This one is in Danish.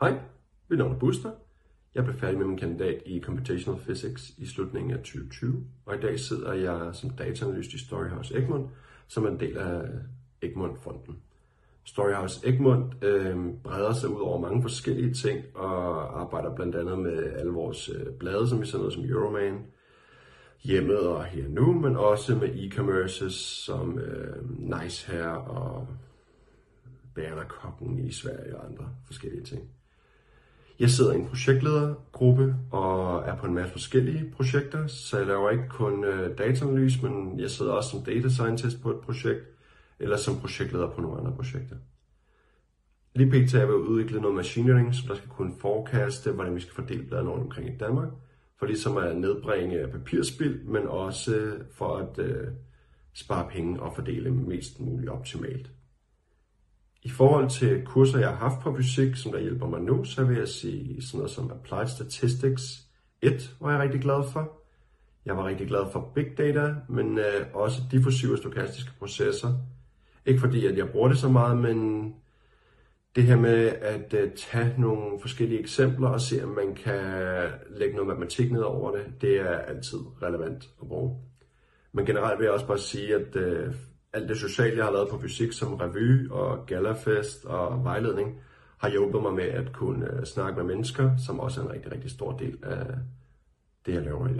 Hej, mit navn er Buster. Jeg blev færdig med min kandidat i Computational Physics i slutningen af 2020, og i dag sidder jeg som dataanalyst i Storyhouse Egmont, som er en del af Egmont-fonden. Storyhouse Egmont øh, breder sig ud over mange forskellige ting og arbejder blandt andet med alle vores øh, blade, som vi sender noget som Euroman, hjemmet og her nu, men også med e-commerces som øh, Nice Hair og Bærnerkokken i Sverige og andre forskellige ting. Jeg sidder i en projektledergruppe og er på en masse forskellige projekter, så jeg laver ikke kun øh, dataanalyse, men jeg sidder også som data scientist på et projekt, eller som projektleder på nogle andre projekter. Lige pt. er jeg ved at udvikle noget machine learning, som der skal kunne forekaste, hvordan vi skal fordele bladene rundt omkring i Danmark, for ligesom at nedbringe papirspild, men også øh, for at øh, spare penge og fordele mest muligt optimalt. I forhold til kurser, jeg har haft på fysik, som der hjælper mig nu, så vil jeg sige sådan noget som Applied Statistics 1 var jeg rigtig glad for. Jeg var rigtig glad for Big Data, men øh, også diffusive stokastiske processer. Ikke fordi, at jeg bruger det så meget, men det her med at øh, tage nogle forskellige eksempler og se, om man kan lægge noget matematik ned over det, det er altid relevant at bruge. Men generelt vil jeg også bare sige, at øh, alt det sociale, jeg har lavet på fysik, som revy og galafest og vejledning, har hjulpet mig med at kunne øh, snakke med mennesker, som også er en rigtig, rigtig stor del af det, jeg laver i dag.